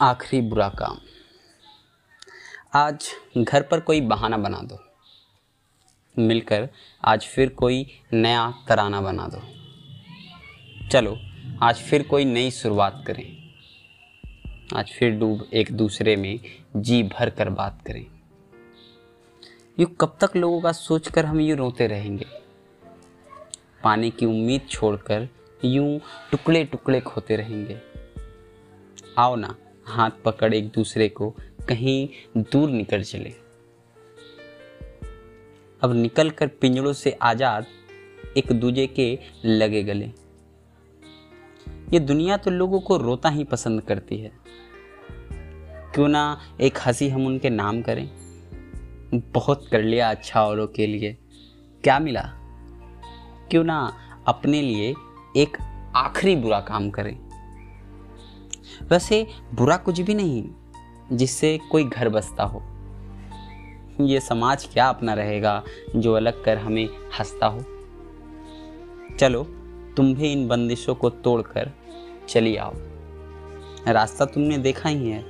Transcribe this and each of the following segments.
आखिरी बुरा काम। आज घर पर कोई बहाना बना दो। मिलकर आज फिर कोई नया तराना बना दो। चलो, आज फिर कोई नई शुरुआत करें। आज फिर डूब एक दूसरे में जी भर कर बात करें। यूँ कब तक लोगों का सोचकर हम यूँ रोते रहेंगे? पाने की उम्मीद छोड़कर यूँ टुकड़े टुकड़े खोते रहेंगे। आओ ना हाथ पकड़ एक दूसरे को कहीं दूर निकल चले। अब निकल कर पिंजड़ों से आज़ाद एक दूजे के लगे गले। ये दुनिया तो लोगों को रोता ही पसंद करती है। क्यों ना एक हँसी हम उनके नाम करें? बहुत कर लिया अच्छा औरों के लिए। क्या मिला? क्यों ना अपने लिए एक आखिरी बुरा काम करें? वैसे बुरा कुछ भी नहीं जिससे कोई घर बसता हो। ये समाज क्या अपना रहेगा जो अलग कर हमें हंसता हो? चलो, तुम भी इन बंदिशों को तोड़कर चली आओ। रास्ता तुमने देखा ही है,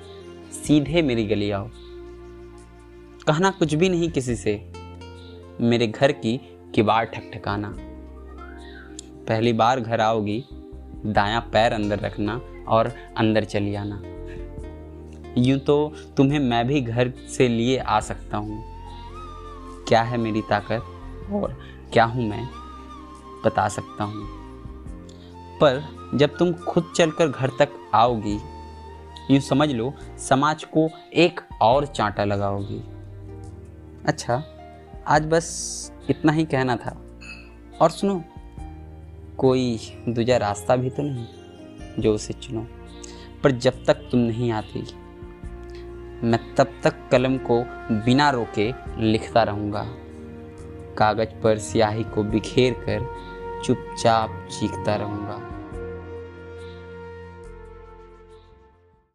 सीधे मेरी गली आओ। कहना कुछ भी नहीं किसी से, मेरे घर की किबाड़ ठकठकाना। पहली बार घर आओगी दायां पैर अंदर रखना और अंदर चली आना। यूँ तो तुम्हें मैं भी घर से लिए आ सकता हूँ। क्या है मेरी ताकत? और क्या हूँ मैं? बता सकता हूँ। पर जब तुम खुद चलकर घर तक आओगी, यूँ समझ लो समाज को एक और चांटा लगाओगी। अच्छा आज बस इतना ही कहना था। और सुनो कोई दूजा रास्ता भी तो नहीं जो उसे चुनो। पर जब तक तुम नहीं आती, मैं तब तक कलम को बिना रोके लिखता रहूँगा। कागज़ पर स्याही को बिखेर कर चुपचाप चीखता रहूँगा।